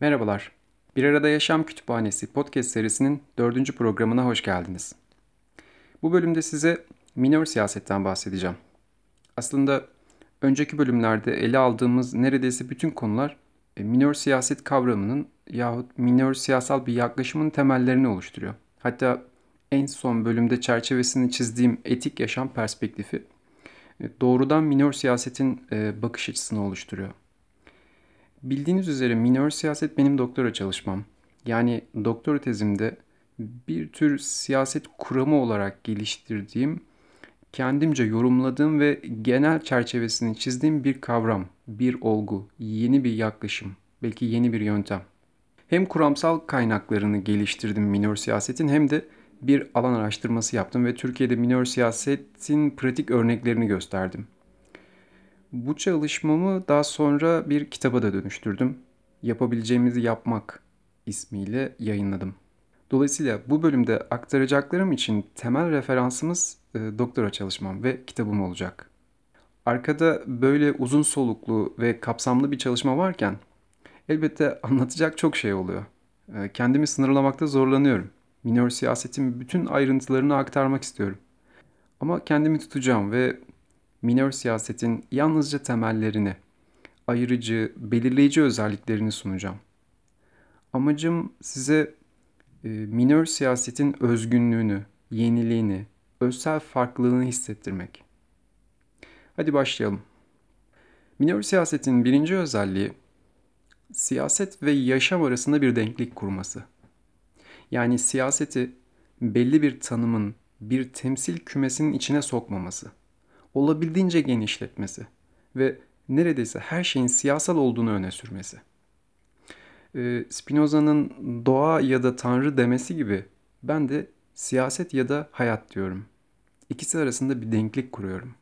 Merhabalar. Bir Arada Yaşam Kütüphanesi podcast serisinin dördüncü programına hoş geldiniz. Bu bölümde size minör siyasetten bahsedeceğim. Aslında önceki bölümlerde ele aldığımız neredeyse bütün konular e, minör siyaset kavramının yahut minör siyasal bir yaklaşımın temellerini oluşturuyor. Hatta en son bölümde çerçevesini çizdiğim etik yaşam perspektifi e, doğrudan minör siyasetin e, bakış açısını oluşturuyor. Bildiğiniz üzere minör siyaset benim doktora çalışmam. Yani doktora tezimde bir tür siyaset kuramı olarak geliştirdiğim, kendimce yorumladığım ve genel çerçevesini çizdiğim bir kavram, bir olgu, yeni bir yaklaşım, belki yeni bir yöntem. Hem kuramsal kaynaklarını geliştirdim minör siyasetin hem de bir alan araştırması yaptım ve Türkiye'de minör siyasetin pratik örneklerini gösterdim. Bu çalışmamı daha sonra bir kitaba da dönüştürdüm. Yapabileceğimizi yapmak ismiyle yayınladım. Dolayısıyla bu bölümde aktaracaklarım için temel referansımız e, doktora çalışmam ve kitabım olacak. Arkada böyle uzun soluklu ve kapsamlı bir çalışma varken elbette anlatacak çok şey oluyor. E, kendimi sınırlamakta zorlanıyorum. Minör siyasetin bütün ayrıntılarını aktarmak istiyorum. Ama kendimi tutacağım ve minör siyasetin yalnızca temellerini, ayırıcı, belirleyici özelliklerini sunacağım. Amacım size e, minör siyasetin özgünlüğünü, yeniliğini, özsel farklılığını hissettirmek. Hadi başlayalım. Minör siyasetin birinci özelliği siyaset ve yaşam arasında bir denklik kurması. Yani siyaseti belli bir tanımın, bir temsil kümesinin içine sokmaması olabildiğince genişletmesi ve neredeyse her şeyin siyasal olduğunu öne sürmesi. Ee, Spinoza'nın doğa ya da tanrı demesi gibi ben de siyaset ya da hayat diyorum. İkisi arasında bir denklik kuruyorum.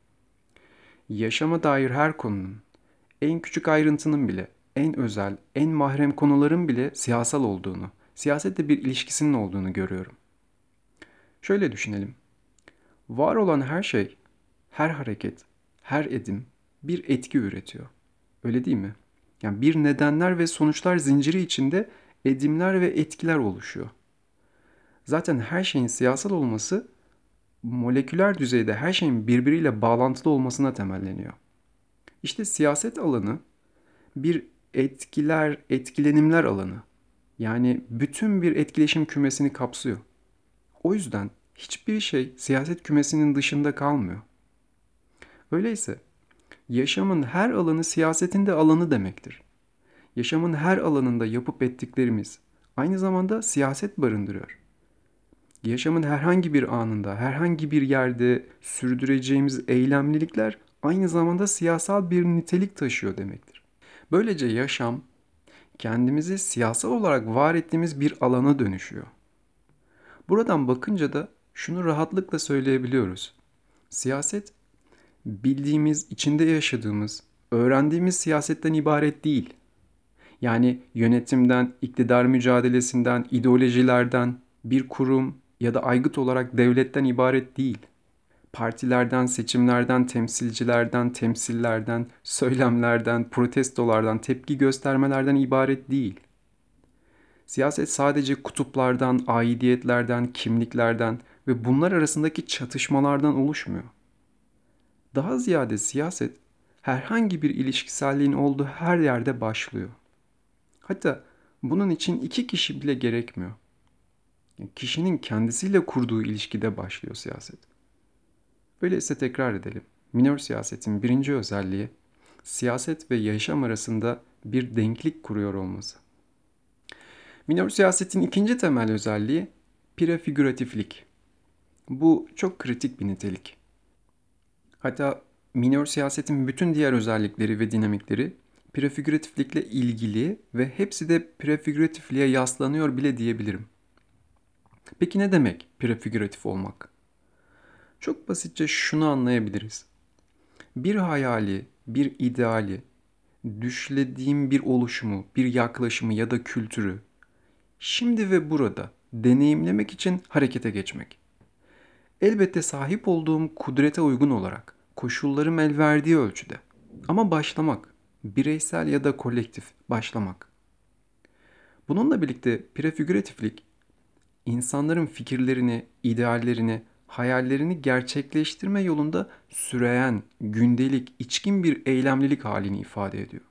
Yaşama dair her konunun, en küçük ayrıntının bile, en özel, en mahrem konuların bile siyasal olduğunu, siyasetle bir ilişkisinin olduğunu görüyorum. Şöyle düşünelim. Var olan her şey her hareket, her edim bir etki üretiyor. Öyle değil mi? Yani bir nedenler ve sonuçlar zinciri içinde edimler ve etkiler oluşuyor. Zaten her şeyin siyasal olması moleküler düzeyde her şeyin birbiriyle bağlantılı olmasına temelleniyor. İşte siyaset alanı bir etkiler, etkilenimler alanı. Yani bütün bir etkileşim kümesini kapsıyor. O yüzden hiçbir şey siyaset kümesinin dışında kalmıyor. Öyleyse yaşamın her alanı siyasetin de alanı demektir. Yaşamın her alanında yapıp ettiklerimiz aynı zamanda siyaset barındırıyor. Yaşamın herhangi bir anında, herhangi bir yerde sürdüreceğimiz eylemlilikler aynı zamanda siyasal bir nitelik taşıyor demektir. Böylece yaşam kendimizi siyasal olarak var ettiğimiz bir alana dönüşüyor. Buradan bakınca da şunu rahatlıkla söyleyebiliyoruz. Siyaset bildiğimiz, içinde yaşadığımız, öğrendiğimiz siyasetten ibaret değil. Yani yönetimden, iktidar mücadelesinden, ideolojilerden, bir kurum ya da aygıt olarak devletten ibaret değil. Partilerden, seçimlerden, temsilcilerden, temsillerden, söylemlerden, protestolardan, tepki göstermelerden ibaret değil. Siyaset sadece kutuplardan, aidiyetlerden, kimliklerden ve bunlar arasındaki çatışmalardan oluşmuyor. Daha ziyade siyaset herhangi bir ilişkiselliğin olduğu her yerde başlıyor. Hatta bunun için iki kişi bile gerekmiyor. Kişinin kendisiyle kurduğu ilişkide başlıyor siyaset. Öyleyse tekrar edelim. Minör siyasetin birinci özelliği siyaset ve yaşam arasında bir denklik kuruyor olması. Minör siyasetin ikinci temel özelliği prefigüratiflik. Bu çok kritik bir nitelik. Hatta minör siyasetin bütün diğer özellikleri ve dinamikleri prefigüratiflikle ilgili ve hepsi de prefigüratifliğe yaslanıyor bile diyebilirim. Peki ne demek prefigüratif olmak? Çok basitçe şunu anlayabiliriz. Bir hayali, bir ideali, düşlediğim bir oluşumu, bir yaklaşımı ya da kültürü şimdi ve burada deneyimlemek için harekete geçmek. Elbette sahip olduğum kudrete uygun olarak, koşullarım el verdiği ölçüde. Ama başlamak, bireysel ya da kolektif başlamak. Bununla birlikte prefigüratiflik insanların fikirlerini, ideallerini, hayallerini gerçekleştirme yolunda süreyen, gündelik, içkin bir eylemlilik halini ifade ediyor.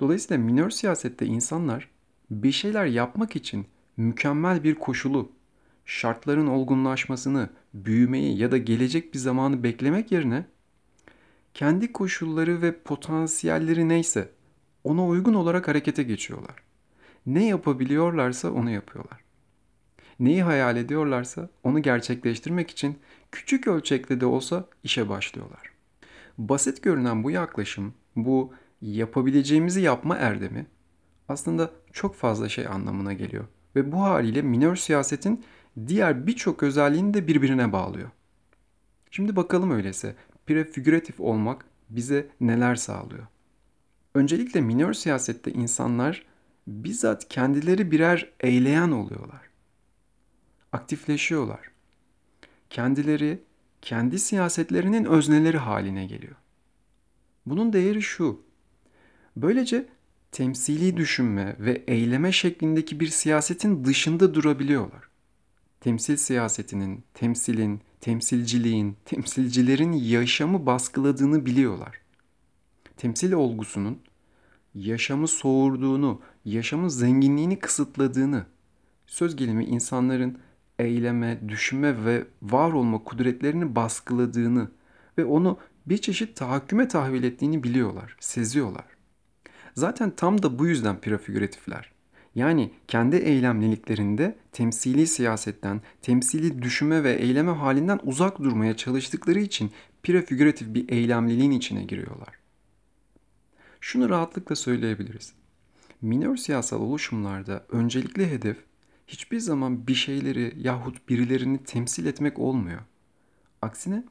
Dolayısıyla minör siyasette insanlar bir şeyler yapmak için mükemmel bir koşulu, şartların olgunlaşmasını, büyümeyi ya da gelecek bir zamanı beklemek yerine kendi koşulları ve potansiyelleri neyse ona uygun olarak harekete geçiyorlar. Ne yapabiliyorlarsa onu yapıyorlar. Neyi hayal ediyorlarsa onu gerçekleştirmek için küçük ölçekte de olsa işe başlıyorlar. Basit görünen bu yaklaşım, bu yapabileceğimizi yapma erdemi aslında çok fazla şey anlamına geliyor. Ve bu haliyle minör siyasetin diğer birçok özelliğini de birbirine bağlıyor. Şimdi bakalım öyleyse prefigüratif olmak bize neler sağlıyor? Öncelikle minör siyasette insanlar bizzat kendileri birer eyleyen oluyorlar. Aktifleşiyorlar. Kendileri kendi siyasetlerinin özneleri haline geliyor. Bunun değeri şu. Böylece temsili düşünme ve eyleme şeklindeki bir siyasetin dışında durabiliyorlar. Temsil siyasetinin, temsilin, temsilciliğin, temsilcilerin yaşamı baskıladığını biliyorlar. Temsil olgusunun yaşamı soğurduğunu, yaşamın zenginliğini kısıtladığını, söz gelimi insanların eyleme, düşünme ve var olma kudretlerini baskıladığını ve onu bir çeşit tahakküme tahvil ettiğini biliyorlar, seziyorlar. Zaten tam da bu yüzden prefigüratifler. Yani kendi eylemliliklerinde temsili siyasetten, temsili düşünme ve eyleme halinden uzak durmaya çalıştıkları için prefigüratif bir eylemliliğin içine giriyorlar. Şunu rahatlıkla söyleyebiliriz. Minör siyasal oluşumlarda öncelikli hedef hiçbir zaman bir şeyleri yahut birilerini temsil etmek olmuyor. Aksine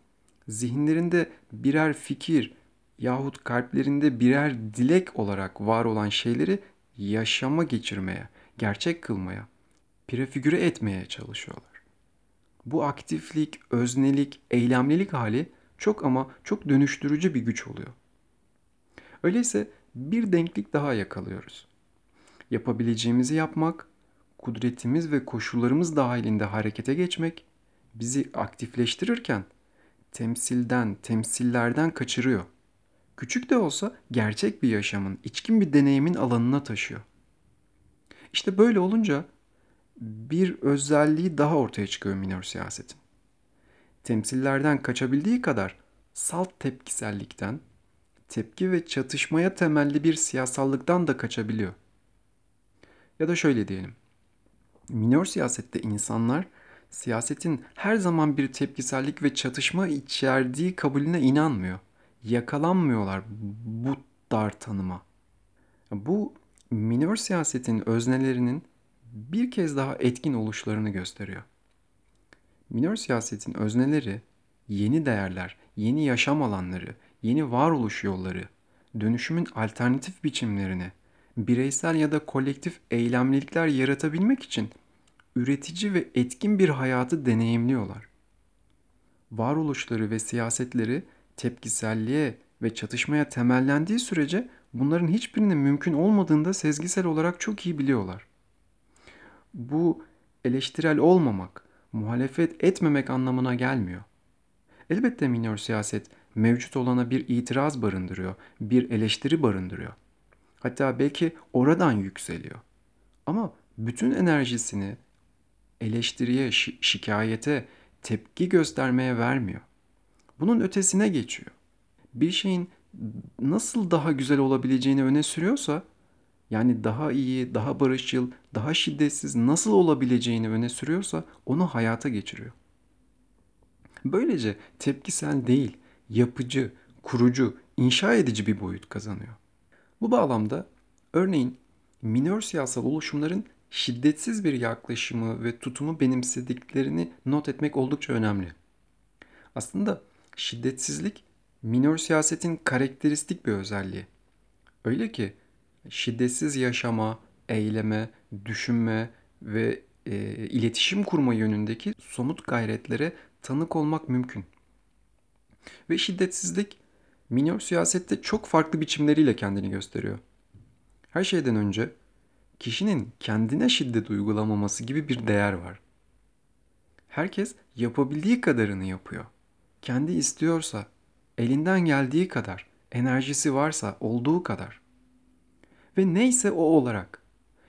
zihinlerinde birer fikir yahut kalplerinde birer dilek olarak var olan şeyleri yaşama geçirmeye, gerçek kılmaya, prefigüre etmeye çalışıyorlar. Bu aktiflik, öznelik, eylemlilik hali çok ama çok dönüştürücü bir güç oluyor. Öyleyse bir denklik daha yakalıyoruz. Yapabileceğimizi yapmak, kudretimiz ve koşullarımız dahilinde harekete geçmek bizi aktifleştirirken temsilden, temsillerden kaçırıyor. Küçük de olsa gerçek bir yaşamın, içkin bir deneyimin alanına taşıyor. İşte böyle olunca bir özelliği daha ortaya çıkıyor minör siyasetin. Temsillerden kaçabildiği kadar salt tepkisellikten, tepki ve çatışmaya temelli bir siyasallıktan da kaçabiliyor. Ya da şöyle diyelim. Minör siyasette insanlar siyasetin her zaman bir tepkisellik ve çatışma içerdiği kabulüne inanmıyor. Yakalanmıyorlar bu dar tanıma. Bu minör siyasetin öznelerinin bir kez daha etkin oluşlarını gösteriyor. Minör siyasetin özneleri yeni değerler, yeni yaşam alanları, yeni varoluş yolları, dönüşümün alternatif biçimlerini, bireysel ya da kolektif eylemlilikler yaratabilmek için üretici ve etkin bir hayatı deneyimliyorlar. Varoluşları ve siyasetleri tepkiselliğe ve çatışmaya temellendiği sürece bunların hiçbirinin mümkün olmadığını da sezgisel olarak çok iyi biliyorlar. Bu eleştirel olmamak, muhalefet etmemek anlamına gelmiyor. Elbette minör siyaset mevcut olana bir itiraz barındırıyor, bir eleştiri barındırıyor. Hatta belki oradan yükseliyor. Ama bütün enerjisini eleştiriye, şi- şikayete, tepki göstermeye vermiyor. Bunun ötesine geçiyor. Bir şeyin nasıl daha güzel olabileceğini öne sürüyorsa, yani daha iyi, daha barışçıl, daha şiddetsiz nasıl olabileceğini öne sürüyorsa onu hayata geçiriyor. Böylece tepkisel değil, yapıcı, kurucu, inşa edici bir boyut kazanıyor. Bu bağlamda örneğin minör siyasal oluşumların şiddetsiz bir yaklaşımı ve tutumu benimsediklerini not etmek oldukça önemli. Aslında şiddetsizlik minör siyasetin karakteristik bir özelliği. Öyle ki şiddetsiz yaşama, eyleme, düşünme ve e, iletişim kurma yönündeki somut gayretlere tanık olmak mümkün. Ve şiddetsizlik minör siyasette çok farklı biçimleriyle kendini gösteriyor. Her şeyden önce kişinin kendine şiddet uygulamaması gibi bir değer var. Herkes yapabildiği kadarını yapıyor. Kendi istiyorsa, elinden geldiği kadar, enerjisi varsa olduğu kadar. Ve neyse o olarak.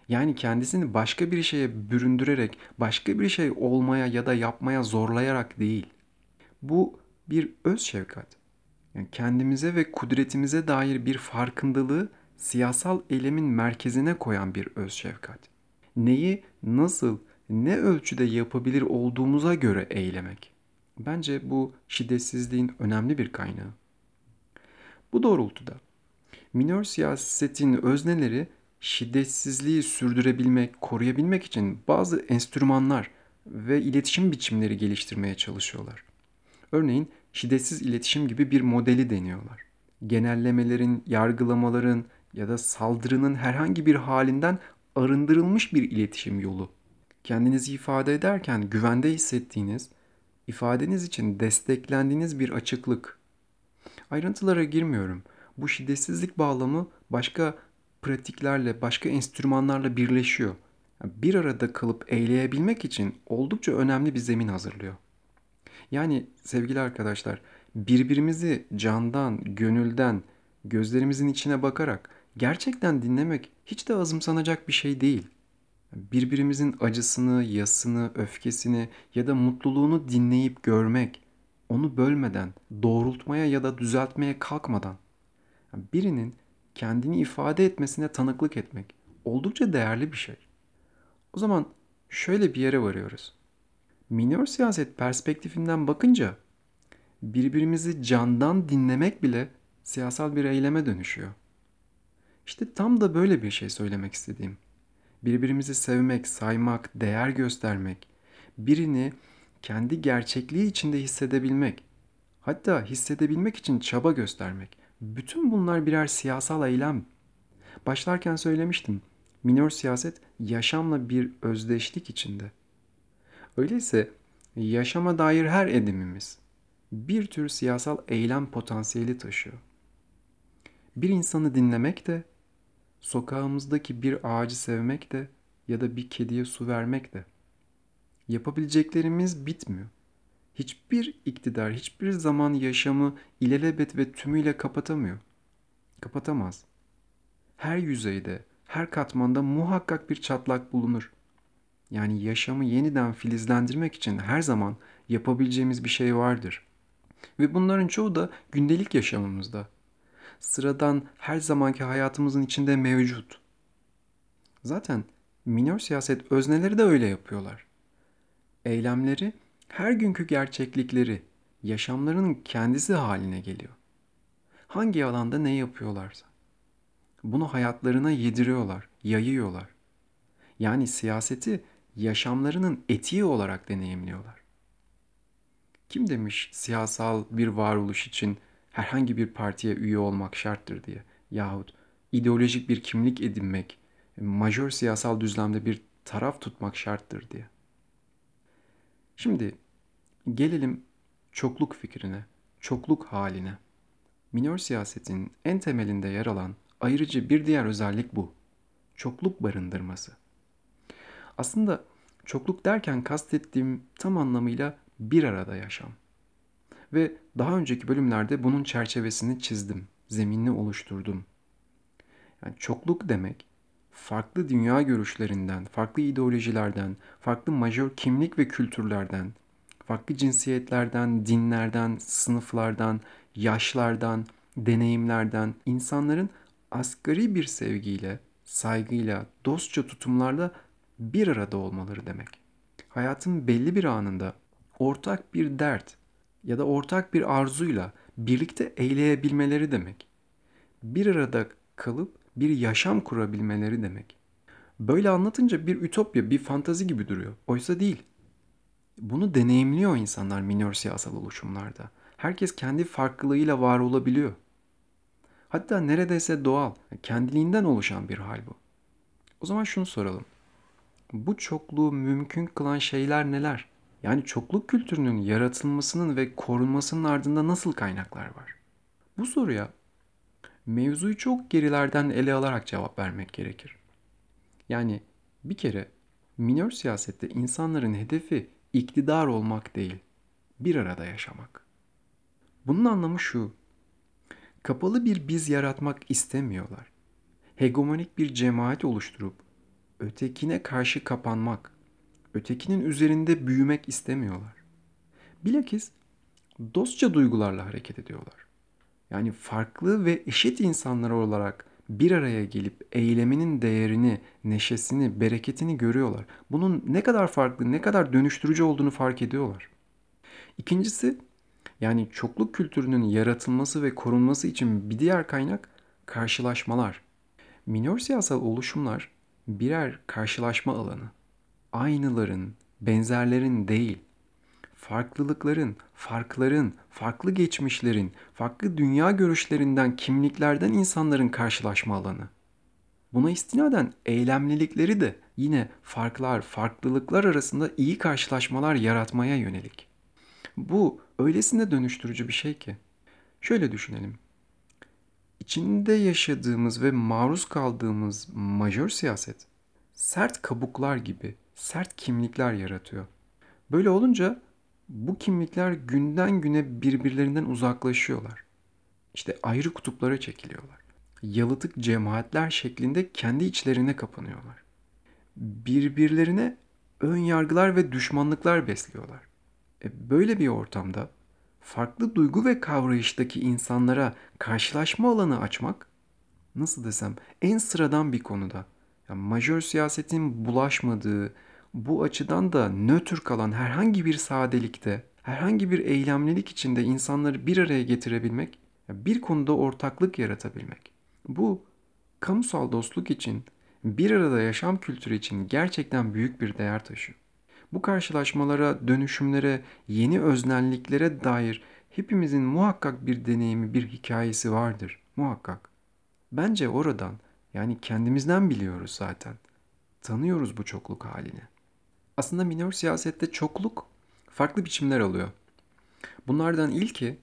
Yani kendisini başka bir şeye büründürerek, başka bir şey olmaya ya da yapmaya zorlayarak değil. Bu bir öz şefkat. Yani kendimize ve kudretimize dair bir farkındalığı siyasal eylemin merkezine koyan bir öz şefkat. Neyi, nasıl, ne ölçüde yapabilir olduğumuza göre eylemek. Bence bu şiddetsizliğin önemli bir kaynağı. Bu doğrultuda minör siyasetin özneleri şiddetsizliği sürdürebilmek, koruyabilmek için bazı enstrümanlar ve iletişim biçimleri geliştirmeye çalışıyorlar. Örneğin şiddetsiz iletişim gibi bir modeli deniyorlar. Genellemelerin, yargılamaların ya da saldırının herhangi bir halinden arındırılmış bir iletişim yolu. Kendinizi ifade ederken güvende hissettiğiniz, ifadeniz için desteklendiğiniz bir açıklık. Ayrıntılara girmiyorum. Bu şiddetsizlik bağlamı başka pratiklerle, başka enstrümanlarla birleşiyor. Bir arada kalıp eyleyebilmek için oldukça önemli bir zemin hazırlıyor. Yani sevgili arkadaşlar, birbirimizi candan, gönülden, gözlerimizin içine bakarak gerçekten dinlemek hiç de azımsanacak bir şey değil. Birbirimizin acısını, yasını, öfkesini ya da mutluluğunu dinleyip görmek, onu bölmeden, doğrultmaya ya da düzeltmeye kalkmadan birinin kendini ifade etmesine tanıklık etmek oldukça değerli bir şey. O zaman şöyle bir yere varıyoruz. Minör siyaset perspektifinden bakınca birbirimizi candan dinlemek bile siyasal bir eyleme dönüşüyor. İşte tam da böyle bir şey söylemek istediğim. Birbirimizi sevmek, saymak, değer göstermek, birini kendi gerçekliği içinde hissedebilmek, hatta hissedebilmek için çaba göstermek. Bütün bunlar birer siyasal eylem. Başlarken söylemiştim. Minör siyaset yaşamla bir özdeşlik içinde. Öyleyse yaşama dair her edimimiz bir tür siyasal eylem potansiyeli taşıyor. Bir insanı dinlemek de, sokağımızdaki bir ağacı sevmek de ya da bir kediye su vermek de. Yapabileceklerimiz bitmiyor. Hiçbir iktidar hiçbir zaman yaşamı ilelebet ve tümüyle kapatamıyor. Kapatamaz. Her yüzeyde, her katmanda muhakkak bir çatlak bulunur. Yani yaşamı yeniden filizlendirmek için her zaman yapabileceğimiz bir şey vardır. Ve bunların çoğu da gündelik yaşamımızda. Sıradan her zamanki hayatımızın içinde mevcut. Zaten minör siyaset özneleri de öyle yapıyorlar. Eylemleri her günkü gerçeklikleri, yaşamlarının kendisi haline geliyor. Hangi alanda ne yapıyorlarsa. Bunu hayatlarına yediriyorlar, yayıyorlar. Yani siyaseti yaşamlarının etiği olarak deneyimliyorlar. Kim demiş siyasal bir varoluş için herhangi bir partiye üye olmak şarttır diye yahut ideolojik bir kimlik edinmek, majör siyasal düzlemde bir taraf tutmak şarttır diye. Şimdi gelelim çokluk fikrine, çokluk haline. Minör siyasetin en temelinde yer alan ayrıcı bir diğer özellik bu. Çokluk barındırması. Aslında çokluk derken kastettiğim tam anlamıyla bir arada yaşam. Ve daha önceki bölümlerde bunun çerçevesini çizdim, zeminini oluşturdum. Yani çokluk demek farklı dünya görüşlerinden, farklı ideolojilerden, farklı majör kimlik ve kültürlerden, farklı cinsiyetlerden, dinlerden, sınıflardan, yaşlardan, deneyimlerden insanların asgari bir sevgiyle, saygıyla, dostça tutumlarla bir arada olmaları demek. Hayatın belli bir anında ortak bir dert ya da ortak bir arzuyla birlikte eyleyebilmeleri demek. Bir arada kalıp bir yaşam kurabilmeleri demek. Böyle anlatınca bir ütopya, bir fantazi gibi duruyor. Oysa değil. Bunu deneyimliyor insanlar minör siyasal oluşumlarda. Herkes kendi farklılığıyla var olabiliyor. Hatta neredeyse doğal, kendiliğinden oluşan bir hal bu. O zaman şunu soralım. Bu çokluğu mümkün kılan şeyler neler? Yani çokluk kültürünün yaratılmasının ve korunmasının ardında nasıl kaynaklar var? Bu soruya mevzuyu çok gerilerden ele alarak cevap vermek gerekir. Yani bir kere minör siyasette insanların hedefi iktidar olmak değil, bir arada yaşamak. Bunun anlamı şu. Kapalı bir biz yaratmak istemiyorlar. Hegemonik bir cemaat oluşturup ötekine karşı kapanmak, ötekinin üzerinde büyümek istemiyorlar. Bilakis dostça duygularla hareket ediyorlar. Yani farklı ve eşit insanlar olarak bir araya gelip eyleminin değerini, neşesini, bereketini görüyorlar. Bunun ne kadar farklı, ne kadar dönüştürücü olduğunu fark ediyorlar. İkincisi, yani çokluk kültürünün yaratılması ve korunması için bir diğer kaynak karşılaşmalar. Minor siyasal oluşumlar birer karşılaşma alanı. Aynıların, benzerlerin değil, farklılıkların, farkların, farklı geçmişlerin, farklı dünya görüşlerinden, kimliklerden insanların karşılaşma alanı. Buna istinaden eylemlilikleri de yine farklar, farklılıklar arasında iyi karşılaşmalar yaratmaya yönelik. Bu öylesine dönüştürücü bir şey ki. Şöyle düşünelim. İçinde yaşadığımız ve maruz kaldığımız majör siyaset sert kabuklar gibi sert kimlikler yaratıyor. Böyle olunca bu kimlikler günden güne birbirlerinden uzaklaşıyorlar. İşte ayrı kutuplara çekiliyorlar. Yalıtık cemaatler şeklinde kendi içlerine kapanıyorlar. Birbirlerine ön yargılar ve düşmanlıklar besliyorlar. E böyle bir ortamda farklı duygu ve kavrayıştaki insanlara karşılaşma alanı açmak nasıl desem en sıradan bir konuda. Yani majör siyasetin bulaşmadığı, bu açıdan da nötr kalan herhangi bir sadelikte, herhangi bir eylemlilik içinde insanları bir araya getirebilmek, bir konuda ortaklık yaratabilmek. Bu kamusal dostluk için, bir arada yaşam kültürü için gerçekten büyük bir değer taşıyor. Bu karşılaşmalara, dönüşümlere, yeni öznelliklere dair hepimizin muhakkak bir deneyimi, bir hikayesi vardır. Muhakkak. Bence oradan yani kendimizden biliyoruz zaten. Tanıyoruz bu çokluk halini. Aslında minor siyasette çokluk farklı biçimler alıyor. Bunlardan ilki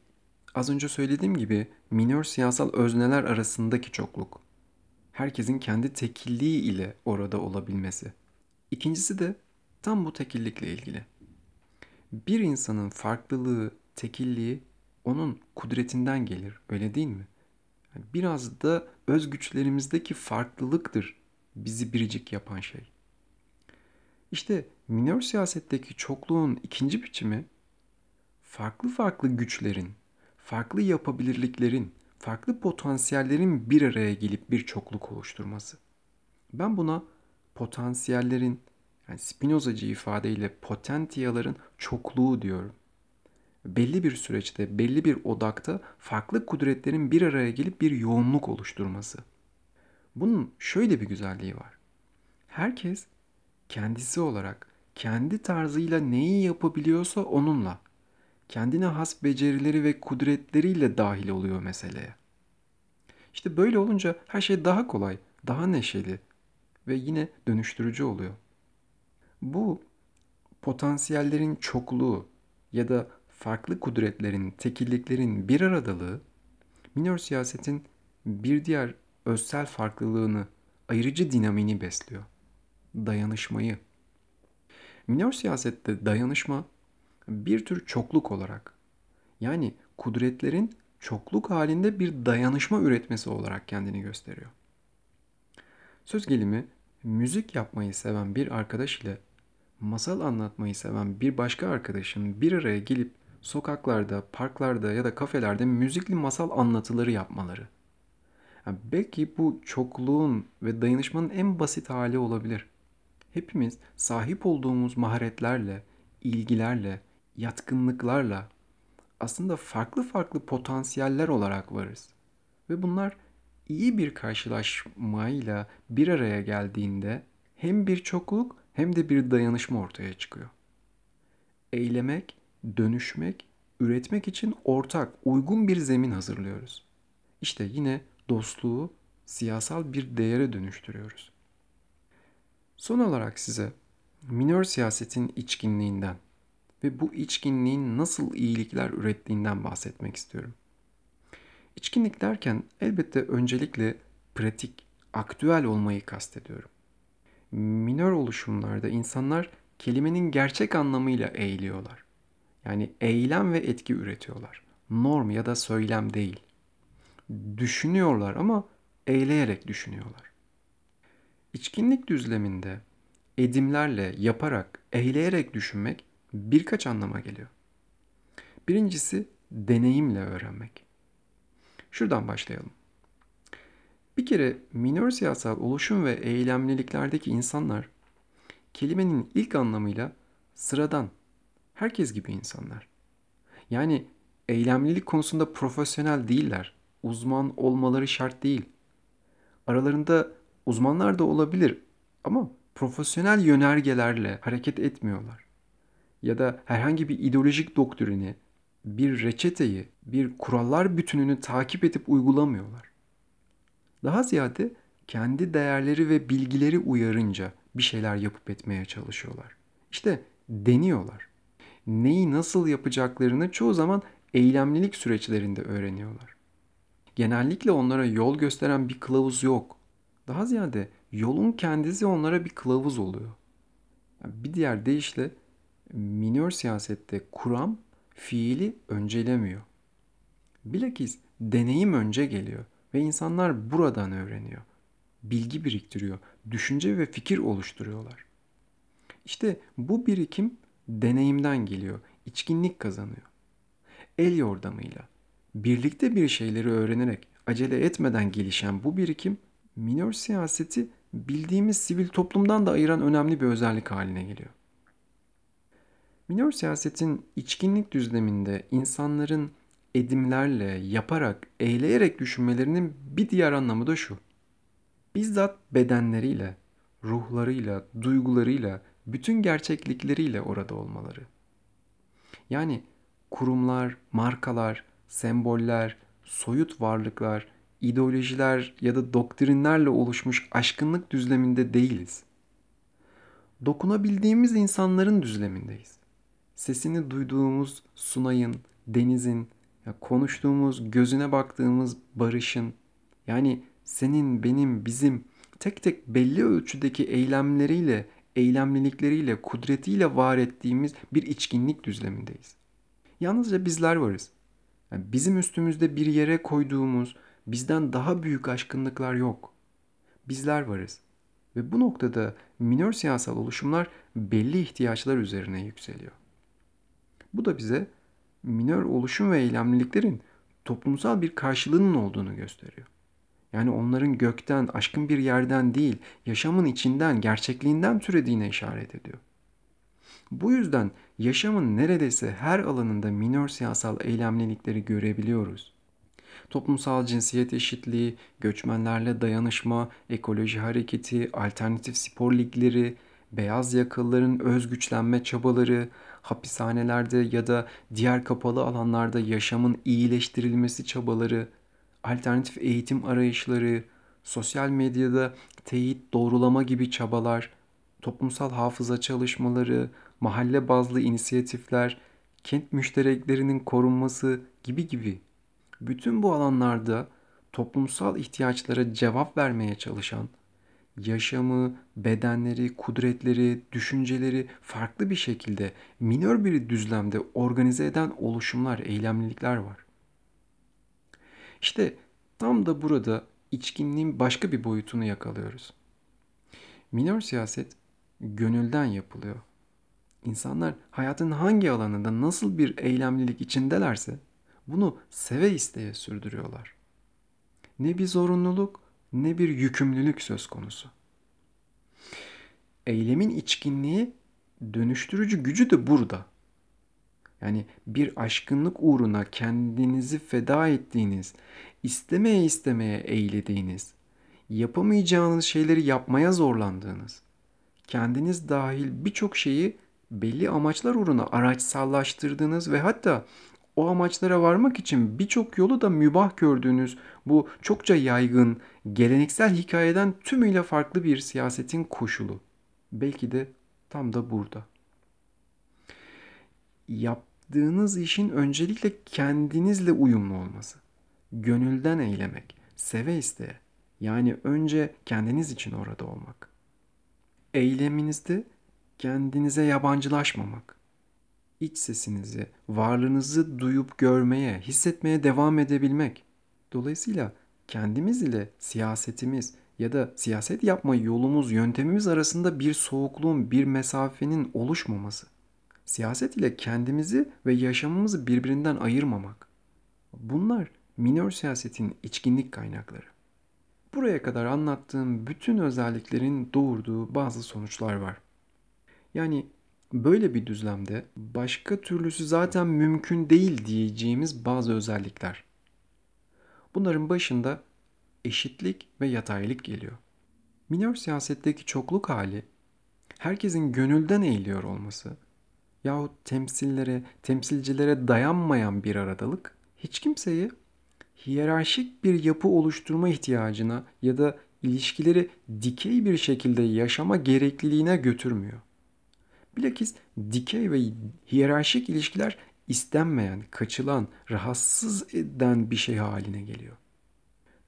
az önce söylediğim gibi minor siyasal özneler arasındaki çokluk. Herkesin kendi tekilliği ile orada olabilmesi. İkincisi de tam bu tekillikle ilgili. Bir insanın farklılığı, tekilliği onun kudretinden gelir. Öyle değil mi? Biraz da özgüçlerimizdeki farklılıktır bizi biricik yapan şey. İşte minör siyasetteki çokluğun ikinci biçimi farklı farklı güçlerin, farklı yapabilirliklerin, farklı potansiyellerin bir araya gelip bir çokluk oluşturması. Ben buna potansiyellerin yani Spinozacı ifadeyle potentiyaların çokluğu diyorum. Belli bir süreçte, belli bir odakta farklı kudretlerin bir araya gelip bir yoğunluk oluşturması. Bunun şöyle bir güzelliği var. Herkes kendisi olarak kendi tarzıyla neyi yapabiliyorsa onunla, kendine has becerileri ve kudretleriyle dahil oluyor meseleye. İşte böyle olunca her şey daha kolay, daha neşeli ve yine dönüştürücü oluyor. Bu potansiyellerin çokluğu ya da farklı kudretlerin, tekilliklerin bir aradalığı minor siyasetin bir diğer özsel farklılığını, ayrıcı dinamini besliyor. Dayanışmayı. Minor siyasette dayanışma bir tür çokluk olarak yani kudretlerin çokluk halinde bir dayanışma üretmesi olarak kendini gösteriyor. Söz gelimi müzik yapmayı seven bir arkadaş ile masal anlatmayı seven bir başka arkadaşın bir araya gelip sokaklarda, parklarda ya da kafelerde müzikli masal anlatıları yapmaları. Yani belki bu çokluğun ve dayanışmanın en basit hali olabilir. Hepimiz sahip olduğumuz maharetlerle, ilgilerle, yatkınlıklarla aslında farklı farklı potansiyeller olarak varız. Ve bunlar iyi bir karşılaşmayla bir araya geldiğinde hem bir çokluk hem de bir dayanışma ortaya çıkıyor. Eylemek, dönüşmek, üretmek için ortak, uygun bir zemin hazırlıyoruz. İşte yine dostluğu siyasal bir değere dönüştürüyoruz. Son olarak size minör siyasetin içkinliğinden ve bu içkinliğin nasıl iyilikler ürettiğinden bahsetmek istiyorum. İçkinlik derken elbette öncelikle pratik, aktüel olmayı kastediyorum. minör oluşumlarda insanlar kelimenin gerçek anlamıyla eğiliyorlar. Yani eylem ve etki üretiyorlar. Norm ya da söylem değil. Düşünüyorlar ama eyleyerek düşünüyorlar. İçkinlik düzleminde edimlerle, yaparak, eyleyerek düşünmek birkaç anlama geliyor. Birincisi deneyimle öğrenmek. Şuradan başlayalım. Bir kere minör siyasal oluşum ve eylemliliklerdeki insanlar kelimenin ilk anlamıyla sıradan, herkes gibi insanlar. Yani eylemlilik konusunda profesyonel değiller. Uzman olmaları şart değil. Aralarında uzmanlar da olabilir ama profesyonel yönergelerle hareket etmiyorlar. Ya da herhangi bir ideolojik doktrini, bir reçeteyi, bir kurallar bütününü takip edip uygulamıyorlar. Daha ziyade kendi değerleri ve bilgileri uyarınca bir şeyler yapıp etmeye çalışıyorlar. İşte deniyorlar. Neyi nasıl yapacaklarını çoğu zaman eylemlilik süreçlerinde öğreniyorlar. Genellikle onlara yol gösteren bir kılavuz yok. Daha ziyade yolun kendisi onlara bir kılavuz oluyor. Bir diğer deyişle minör siyasette kuram fiili öncelemiyor. Bilakis deneyim önce geliyor ve insanlar buradan öğreniyor. Bilgi biriktiriyor, düşünce ve fikir oluşturuyorlar. İşte bu birikim deneyimden geliyor, içkinlik kazanıyor. El yordamıyla, birlikte bir şeyleri öğrenerek acele etmeden gelişen bu birikim minör siyaseti bildiğimiz sivil toplumdan da ayıran önemli bir özellik haline geliyor. Minör siyasetin içkinlik düzleminde insanların edimlerle, yaparak, eyleyerek düşünmelerinin bir diğer anlamı da şu. Bizzat bedenleriyle, ruhlarıyla, duygularıyla, bütün gerçeklikleriyle orada olmaları. Yani kurumlar, markalar, semboller, soyut varlıklar, ideolojiler ya da doktrinlerle oluşmuş aşkınlık düzleminde değiliz. Dokunabildiğimiz insanların düzlemindeyiz. Sesini duyduğumuz Sunay'ın, Deniz'in, konuştuğumuz, gözüne baktığımız Barış'ın, yani senin, benim, bizim tek tek belli ölçüdeki eylemleriyle, eylemlilikleriyle, kudretiyle var ettiğimiz bir içkinlik düzlemindeyiz. Yalnızca bizler varız. Yani bizim üstümüzde bir yere koyduğumuz, bizden daha büyük aşkınlıklar yok. Bizler varız. Ve bu noktada minör siyasal oluşumlar belli ihtiyaçlar üzerine yükseliyor. Bu da bize minör oluşum ve eylemliliklerin toplumsal bir karşılığının olduğunu gösteriyor. Yani onların gökten, aşkın bir yerden değil, yaşamın içinden, gerçekliğinden türediğine işaret ediyor. Bu yüzden yaşamın neredeyse her alanında minör siyasal eylemlilikleri görebiliyoruz. Toplumsal cinsiyet eşitliği, göçmenlerle dayanışma, ekoloji hareketi, alternatif spor ligleri, beyaz yakalıların özgüçlenme çabaları, hapishanelerde ya da diğer kapalı alanlarda yaşamın iyileştirilmesi çabaları, alternatif eğitim arayışları, sosyal medyada teyit doğrulama gibi çabalar, toplumsal hafıza çalışmaları, mahalle bazlı inisiyatifler, kent müştereklerinin korunması gibi gibi. Bütün bu alanlarda toplumsal ihtiyaçlara cevap vermeye çalışan, yaşamı, bedenleri, kudretleri, düşünceleri farklı bir şekilde minör bir düzlemde organize eden oluşumlar, eylemlilikler var. İşte tam da burada içkinliğin başka bir boyutunu yakalıyoruz. Minör siyaset gönülden yapılıyor. İnsanlar hayatın hangi alanında nasıl bir eylemlilik içindelerse bunu seve isteye sürdürüyorlar. Ne bir zorunluluk ne bir yükümlülük söz konusu. Eylemin içkinliği dönüştürücü gücü de burada. Yani bir aşkınlık uğruna kendinizi feda ettiğiniz, istemeye istemeye eylediğiniz, yapamayacağınız şeyleri yapmaya zorlandığınız, kendiniz dahil birçok şeyi belli amaçlar uğruna araçsallaştırdığınız ve hatta o amaçlara varmak için birçok yolu da mübah gördüğünüz bu çokça yaygın, geleneksel hikayeden tümüyle farklı bir siyasetin koşulu. Belki de tam da burada. Yaptığınız işin öncelikle kendinizle uyumlu olması. Gönülden eylemek, seve isteye. Yani önce kendiniz için orada olmak. eyleminizde kendinize yabancılaşmamak, iç sesinizi, varlığınızı duyup görmeye, hissetmeye devam edebilmek. Dolayısıyla kendimiz ile siyasetimiz ya da siyaset yapma yolumuz, yöntemimiz arasında bir soğukluğun, bir mesafenin oluşmaması. Siyaset ile kendimizi ve yaşamımızı birbirinden ayırmamak. Bunlar minör siyasetin içkinlik kaynakları. Buraya kadar anlattığım bütün özelliklerin doğurduğu bazı sonuçlar var. Yani böyle bir düzlemde başka türlüsü zaten mümkün değil diyeceğimiz bazı özellikler. Bunların başında eşitlik ve yataylık geliyor. Minör siyasetteki çokluk hali, herkesin gönülden eğiliyor olması yahut temsillere, temsilcilere dayanmayan bir aradalık hiç kimseyi hiyerarşik bir yapı oluşturma ihtiyacına ya da ilişkileri dikey bir şekilde yaşama gerekliliğine götürmüyor. Bilakis dikey ve hiyerarşik ilişkiler istenmeyen, kaçılan, rahatsız eden bir şey haline geliyor.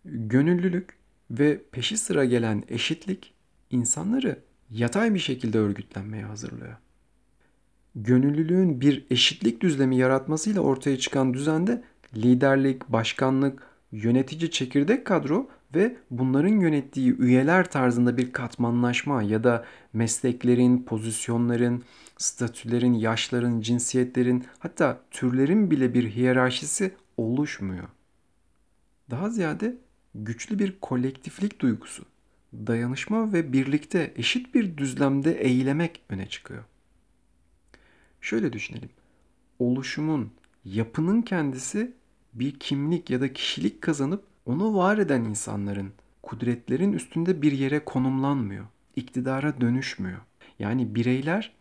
Gönüllülük ve peşi sıra gelen eşitlik insanları yatay bir şekilde örgütlenmeye hazırlıyor. Gönüllülüğün bir eşitlik düzlemi yaratmasıyla ortaya çıkan düzende liderlik, başkanlık, yönetici çekirdek kadro ve bunların yönettiği üyeler tarzında bir katmanlaşma ya da mesleklerin, pozisyonların, statülerin, yaşların, cinsiyetlerin hatta türlerin bile bir hiyerarşisi oluşmuyor. Daha ziyade güçlü bir kolektiflik duygusu, dayanışma ve birlikte eşit bir düzlemde eylemek öne çıkıyor. Şöyle düşünelim. Oluşumun, yapının kendisi bir kimlik ya da kişilik kazanıp onu var eden insanların, kudretlerin üstünde bir yere konumlanmıyor. iktidara dönüşmüyor. Yani bireyler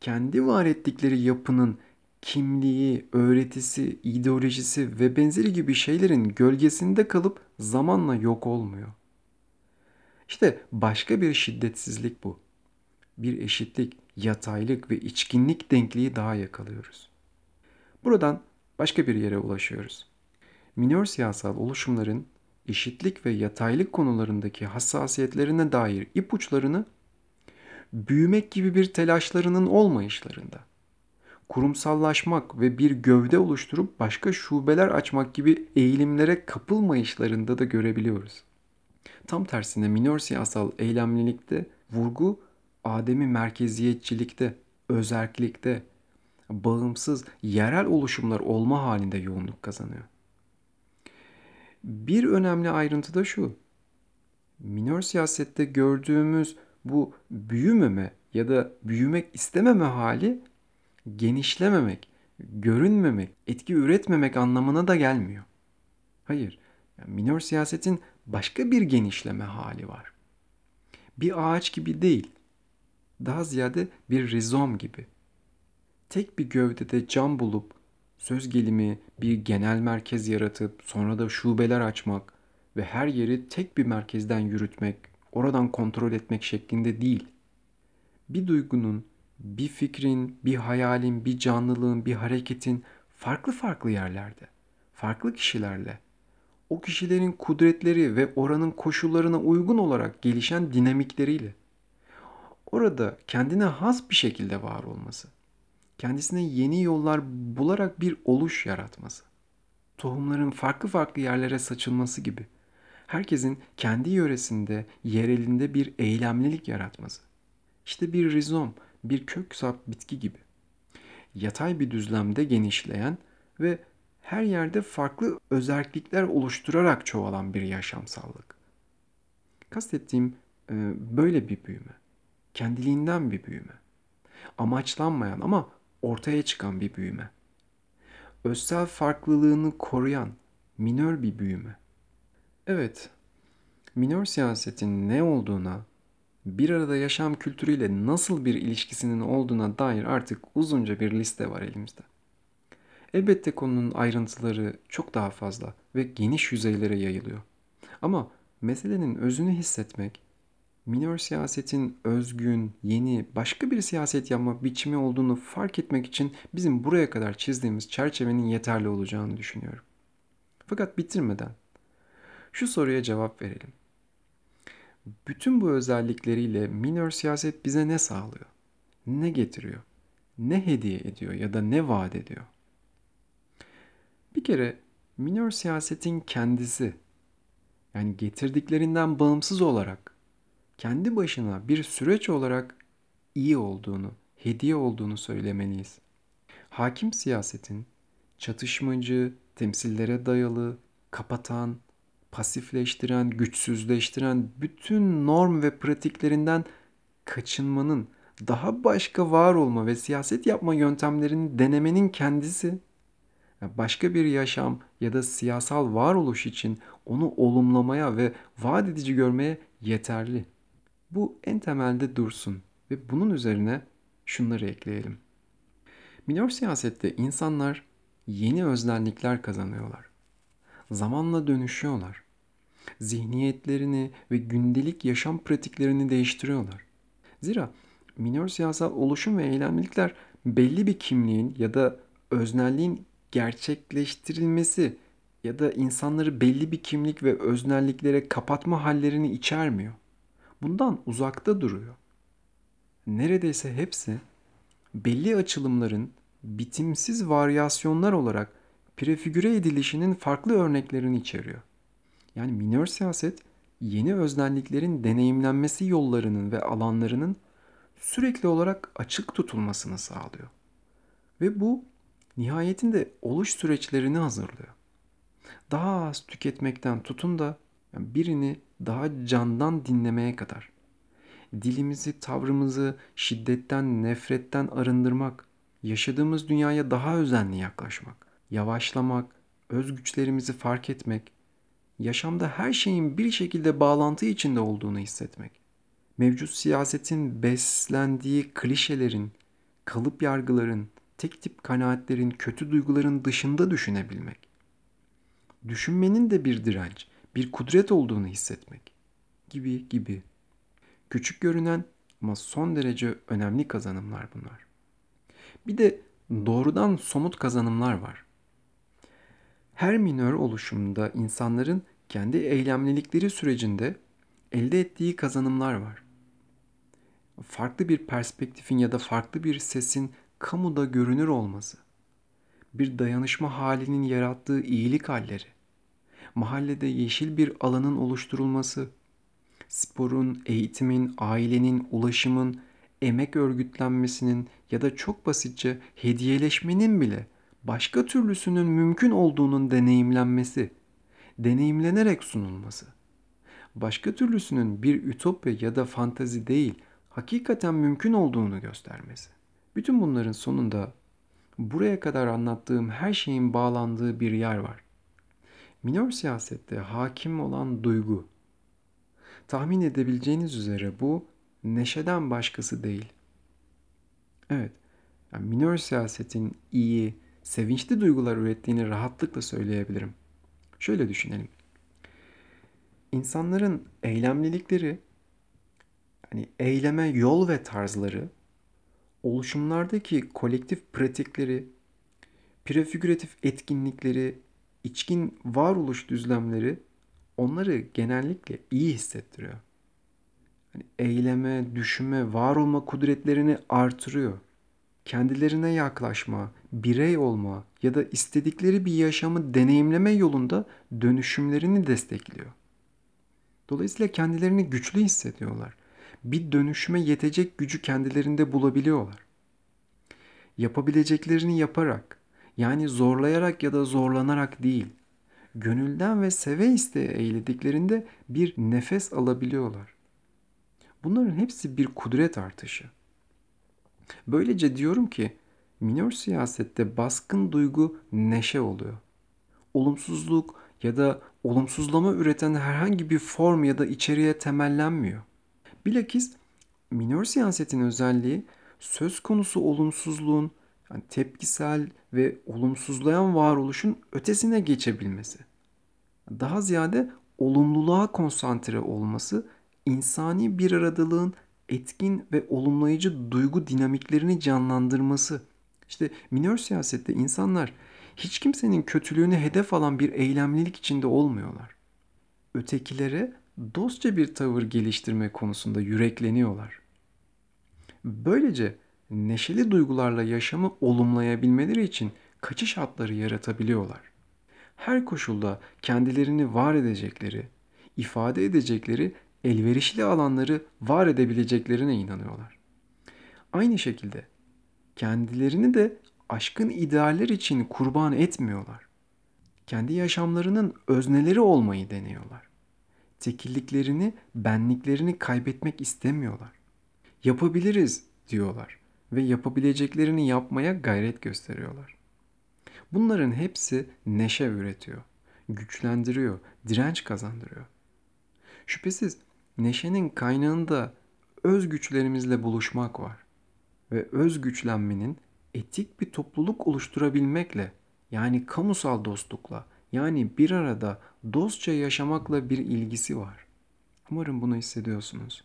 kendi var ettikleri yapının kimliği, öğretisi, ideolojisi ve benzeri gibi şeylerin gölgesinde kalıp zamanla yok olmuyor. İşte başka bir şiddetsizlik bu. Bir eşitlik, yataylık ve içkinlik denkliği daha yakalıyoruz. Buradan başka bir yere ulaşıyoruz. Minör siyasal oluşumların eşitlik ve yataylık konularındaki hassasiyetlerine dair ipuçlarını büyümek gibi bir telaşlarının olmayışlarında, kurumsallaşmak ve bir gövde oluşturup başka şubeler açmak gibi eğilimlere kapılmayışlarında da görebiliyoruz. Tam tersine minör siyasal eylemlilikte vurgu ademi merkeziyetçilikte, özerklikte, bağımsız yerel oluşumlar olma halinde yoğunluk kazanıyor. Bir önemli ayrıntı da şu. Minör siyasette gördüğümüz bu büyümeme ya da büyümek istememe hali genişlememek, görünmemek, etki üretmemek anlamına da gelmiyor. Hayır, yani minör siyasetin başka bir genişleme hali var. Bir ağaç gibi değil, daha ziyade bir rizom gibi. Tek bir gövdede cam bulup söz gelimi bir genel merkez yaratıp sonra da şubeler açmak ve her yeri tek bir merkezden yürütmek, oradan kontrol etmek şeklinde değil. Bir duygunun, bir fikrin, bir hayalin, bir canlılığın, bir hareketin farklı farklı yerlerde, farklı kişilerle, o kişilerin kudretleri ve oranın koşullarına uygun olarak gelişen dinamikleriyle orada kendine has bir şekilde var olması, kendisine yeni yollar bularak bir oluş yaratması, tohumların farklı farklı yerlere saçılması gibi herkesin kendi yöresinde, yerelinde bir eylemlilik yaratması. İşte bir rizom, bir kök sap bitki gibi. Yatay bir düzlemde genişleyen ve her yerde farklı özellikler oluşturarak çoğalan bir yaşamsallık. Kastettiğim e, böyle bir büyüme. Kendiliğinden bir büyüme. Amaçlanmayan ama ortaya çıkan bir büyüme. Özsel farklılığını koruyan minör bir büyüme. Evet, minör siyasetin ne olduğuna, bir arada yaşam kültürüyle nasıl bir ilişkisinin olduğuna dair artık uzunca bir liste var elimizde. Elbette konunun ayrıntıları çok daha fazla ve geniş yüzeylere yayılıyor. Ama meselenin özünü hissetmek, minör siyasetin özgün, yeni, başka bir siyaset yapma biçimi olduğunu fark etmek için bizim buraya kadar çizdiğimiz çerçevenin yeterli olacağını düşünüyorum. Fakat bitirmeden şu soruya cevap verelim. Bütün bu özellikleriyle minör siyaset bize ne sağlıyor? Ne getiriyor? Ne hediye ediyor ya da ne vaat ediyor? Bir kere minör siyasetin kendisi yani getirdiklerinden bağımsız olarak kendi başına bir süreç olarak iyi olduğunu, hediye olduğunu söylemeliyiz. Hakim siyasetin çatışmacı, temsillere dayalı, kapatan, pasifleştiren, güçsüzleştiren bütün norm ve pratiklerinden kaçınmanın, daha başka var olma ve siyaset yapma yöntemlerini denemenin kendisi başka bir yaşam ya da siyasal varoluş için onu olumlamaya ve vaat edici görmeye yeterli. Bu en temelde dursun ve bunun üzerine şunları ekleyelim. Minor siyasette insanlar yeni öznellikler kazanıyorlar. Zamanla dönüşüyorlar. Zihniyetlerini ve gündelik yaşam pratiklerini değiştiriyorlar. Zira minor siyasal oluşum ve eylemlilikler belli bir kimliğin ya da öznelliğin gerçekleştirilmesi ya da insanları belli bir kimlik ve öznelliklere kapatma hallerini içermiyor. Bundan uzakta duruyor. Neredeyse hepsi belli açılımların bitimsiz varyasyonlar olarak prefigüre edilişinin farklı örneklerini içeriyor. Yani minör siyaset yeni öznelliklerin deneyimlenmesi yollarının ve alanlarının sürekli olarak açık tutulmasını sağlıyor. Ve bu nihayetinde oluş süreçlerini hazırlıyor. Daha az tüketmekten tutun da birini daha candan dinlemeye kadar. Dilimizi, tavrımızı şiddetten, nefretten arındırmak, yaşadığımız dünyaya daha özenli yaklaşmak, yavaşlamak, özgüçlerimizi fark etmek, yaşamda her şeyin bir şekilde bağlantı içinde olduğunu hissetmek, mevcut siyasetin beslendiği klişelerin, kalıp yargıların, tek tip kanaatlerin, kötü duyguların dışında düşünebilmek, düşünmenin de bir direnç, bir kudret olduğunu hissetmek gibi gibi. Küçük görünen ama son derece önemli kazanımlar bunlar. Bir de doğrudan somut kazanımlar var. Her minör oluşumda insanların kendi eylemlilikleri sürecinde elde ettiği kazanımlar var. Farklı bir perspektifin ya da farklı bir sesin kamuda görünür olması, bir dayanışma halinin yarattığı iyilik halleri, mahallede yeşil bir alanın oluşturulması, sporun, eğitimin, ailenin, ulaşımın, emek örgütlenmesinin ya da çok basitçe hediyeleşmenin bile başka türlüsünün mümkün olduğunun deneyimlenmesi, deneyimlenerek sunulması. Başka türlüsünün bir ütopya ya da fantazi değil, hakikaten mümkün olduğunu göstermesi. Bütün bunların sonunda buraya kadar anlattığım her şeyin bağlandığı bir yer var. Minor siyasette hakim olan duygu. Tahmin edebileceğiniz üzere bu neşeden başkası değil. Evet, yani minor siyasetin iyi, sevinçli duygular ürettiğini rahatlıkla söyleyebilirim. Şöyle düşünelim. İnsanların eylemlilikleri, yani eyleme yol ve tarzları, oluşumlardaki kolektif pratikleri, prefigüratif etkinlikleri, içkin varoluş düzlemleri onları genellikle iyi hissettiriyor. Hani eyleme, düşünme, var olma kudretlerini artırıyor. Kendilerine yaklaşma, birey olma ya da istedikleri bir yaşamı deneyimleme yolunda dönüşümlerini destekliyor. Dolayısıyla kendilerini güçlü hissediyorlar. Bir dönüşüme yetecek gücü kendilerinde bulabiliyorlar. Yapabileceklerini yaparak, yani zorlayarak ya da zorlanarak değil, gönülden ve seve isteye eylediklerinde bir nefes alabiliyorlar. Bunların hepsi bir kudret artışı. Böylece diyorum ki minor siyasette baskın duygu neşe oluyor. Olumsuzluk ya da olumsuzlama üreten herhangi bir form ya da içeriğe temellenmiyor. Bilakis minor siyasetin özelliği söz konusu olumsuzluğun yani tepkisel ve olumsuzlayan varoluşun ötesine geçebilmesi. Daha ziyade olumluluğa konsantre olması, insani bir aradalığın etkin ve olumlayıcı duygu dinamiklerini canlandırması. İşte minör siyasette insanlar hiç kimsenin kötülüğünü hedef alan bir eylemlilik içinde olmuyorlar. Ötekilere dostça bir tavır geliştirme konusunda yürekleniyorlar. Böylece neşeli duygularla yaşamı olumlayabilmeleri için kaçış hatları yaratabiliyorlar. Her koşulda kendilerini var edecekleri, ifade edecekleri elverişli alanları var edebileceklerine inanıyorlar. Aynı şekilde kendilerini de aşkın idealler için kurban etmiyorlar. Kendi yaşamlarının özneleri olmayı deniyorlar. Tekilliklerini, benliklerini kaybetmek istemiyorlar. Yapabiliriz diyorlar ve yapabileceklerini yapmaya gayret gösteriyorlar. Bunların hepsi neşe üretiyor, güçlendiriyor, direnç kazandırıyor. Şüphesiz neşenin kaynağında öz güçlerimizle buluşmak var ve öz güçlenmenin etik bir topluluk oluşturabilmekle yani kamusal dostlukla yani bir arada dostça yaşamakla bir ilgisi var. Umarım bunu hissediyorsunuz.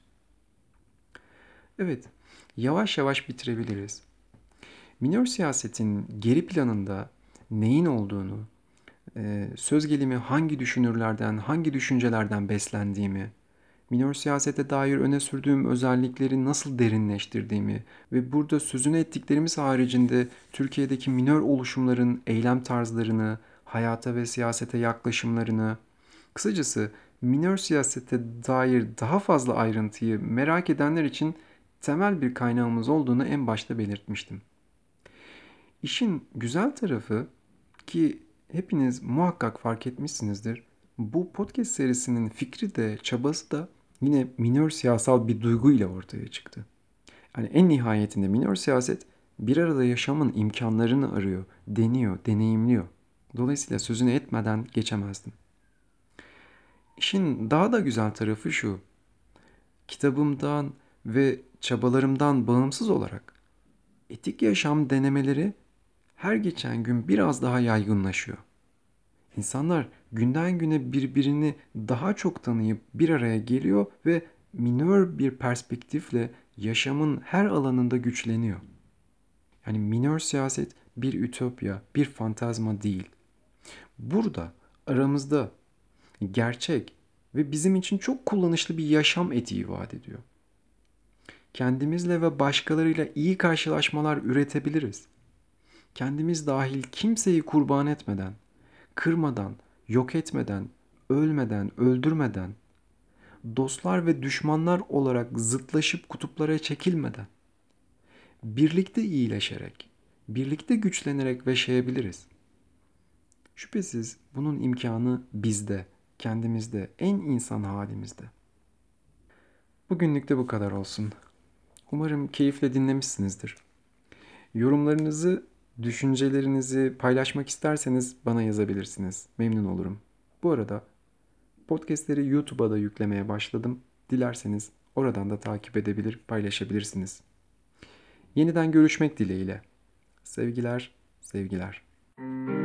Evet, yavaş yavaş bitirebiliriz. Minör siyasetin geri planında neyin olduğunu, e, söz gelimi hangi düşünürlerden, hangi düşüncelerden beslendiğimi, minör siyasete dair öne sürdüğüm özellikleri nasıl derinleştirdiğimi ve burada sözünü ettiklerimiz haricinde Türkiye'deki minör oluşumların eylem tarzlarını, hayata ve siyasete yaklaşımlarını, kısacası minör siyasete dair daha fazla ayrıntıyı merak edenler için temel bir kaynağımız olduğunu en başta belirtmiştim. İşin güzel tarafı ki hepiniz muhakkak fark etmişsinizdir. Bu podcast serisinin fikri de çabası da yine minör siyasal bir duyguyla ortaya çıktı. Yani en nihayetinde minör siyaset bir arada yaşamın imkanlarını arıyor, deniyor, deneyimliyor. Dolayısıyla sözünü etmeden geçemezdim. İşin daha da güzel tarafı şu. Kitabımdan ve çabalarımdan bağımsız olarak etik yaşam denemeleri her geçen gün biraz daha yaygınlaşıyor. İnsanlar günden güne birbirini daha çok tanıyıp bir araya geliyor ve minör bir perspektifle yaşamın her alanında güçleniyor. Yani minör siyaset bir ütopya, bir fantazma değil. Burada aramızda gerçek ve bizim için çok kullanışlı bir yaşam etiği vaat ediyor. Kendimizle ve başkalarıyla iyi karşılaşmalar üretebiliriz. Kendimiz dahil kimseyi kurban etmeden, kırmadan, yok etmeden, ölmeden, öldürmeden, dostlar ve düşmanlar olarak zıtlaşıp kutuplara çekilmeden, birlikte iyileşerek, birlikte güçlenerek yaşayabiliriz. Şüphesiz bunun imkanı bizde, kendimizde, en insan halimizde. Bugünlük de bu kadar olsun. Umarım keyifle dinlemişsinizdir. Yorumlarınızı, düşüncelerinizi paylaşmak isterseniz bana yazabilirsiniz. Memnun olurum. Bu arada podcastleri YouTube'a da yüklemeye başladım. Dilerseniz oradan da takip edebilir, paylaşabilirsiniz. Yeniden görüşmek dileğiyle. Sevgiler, sevgiler. Müzik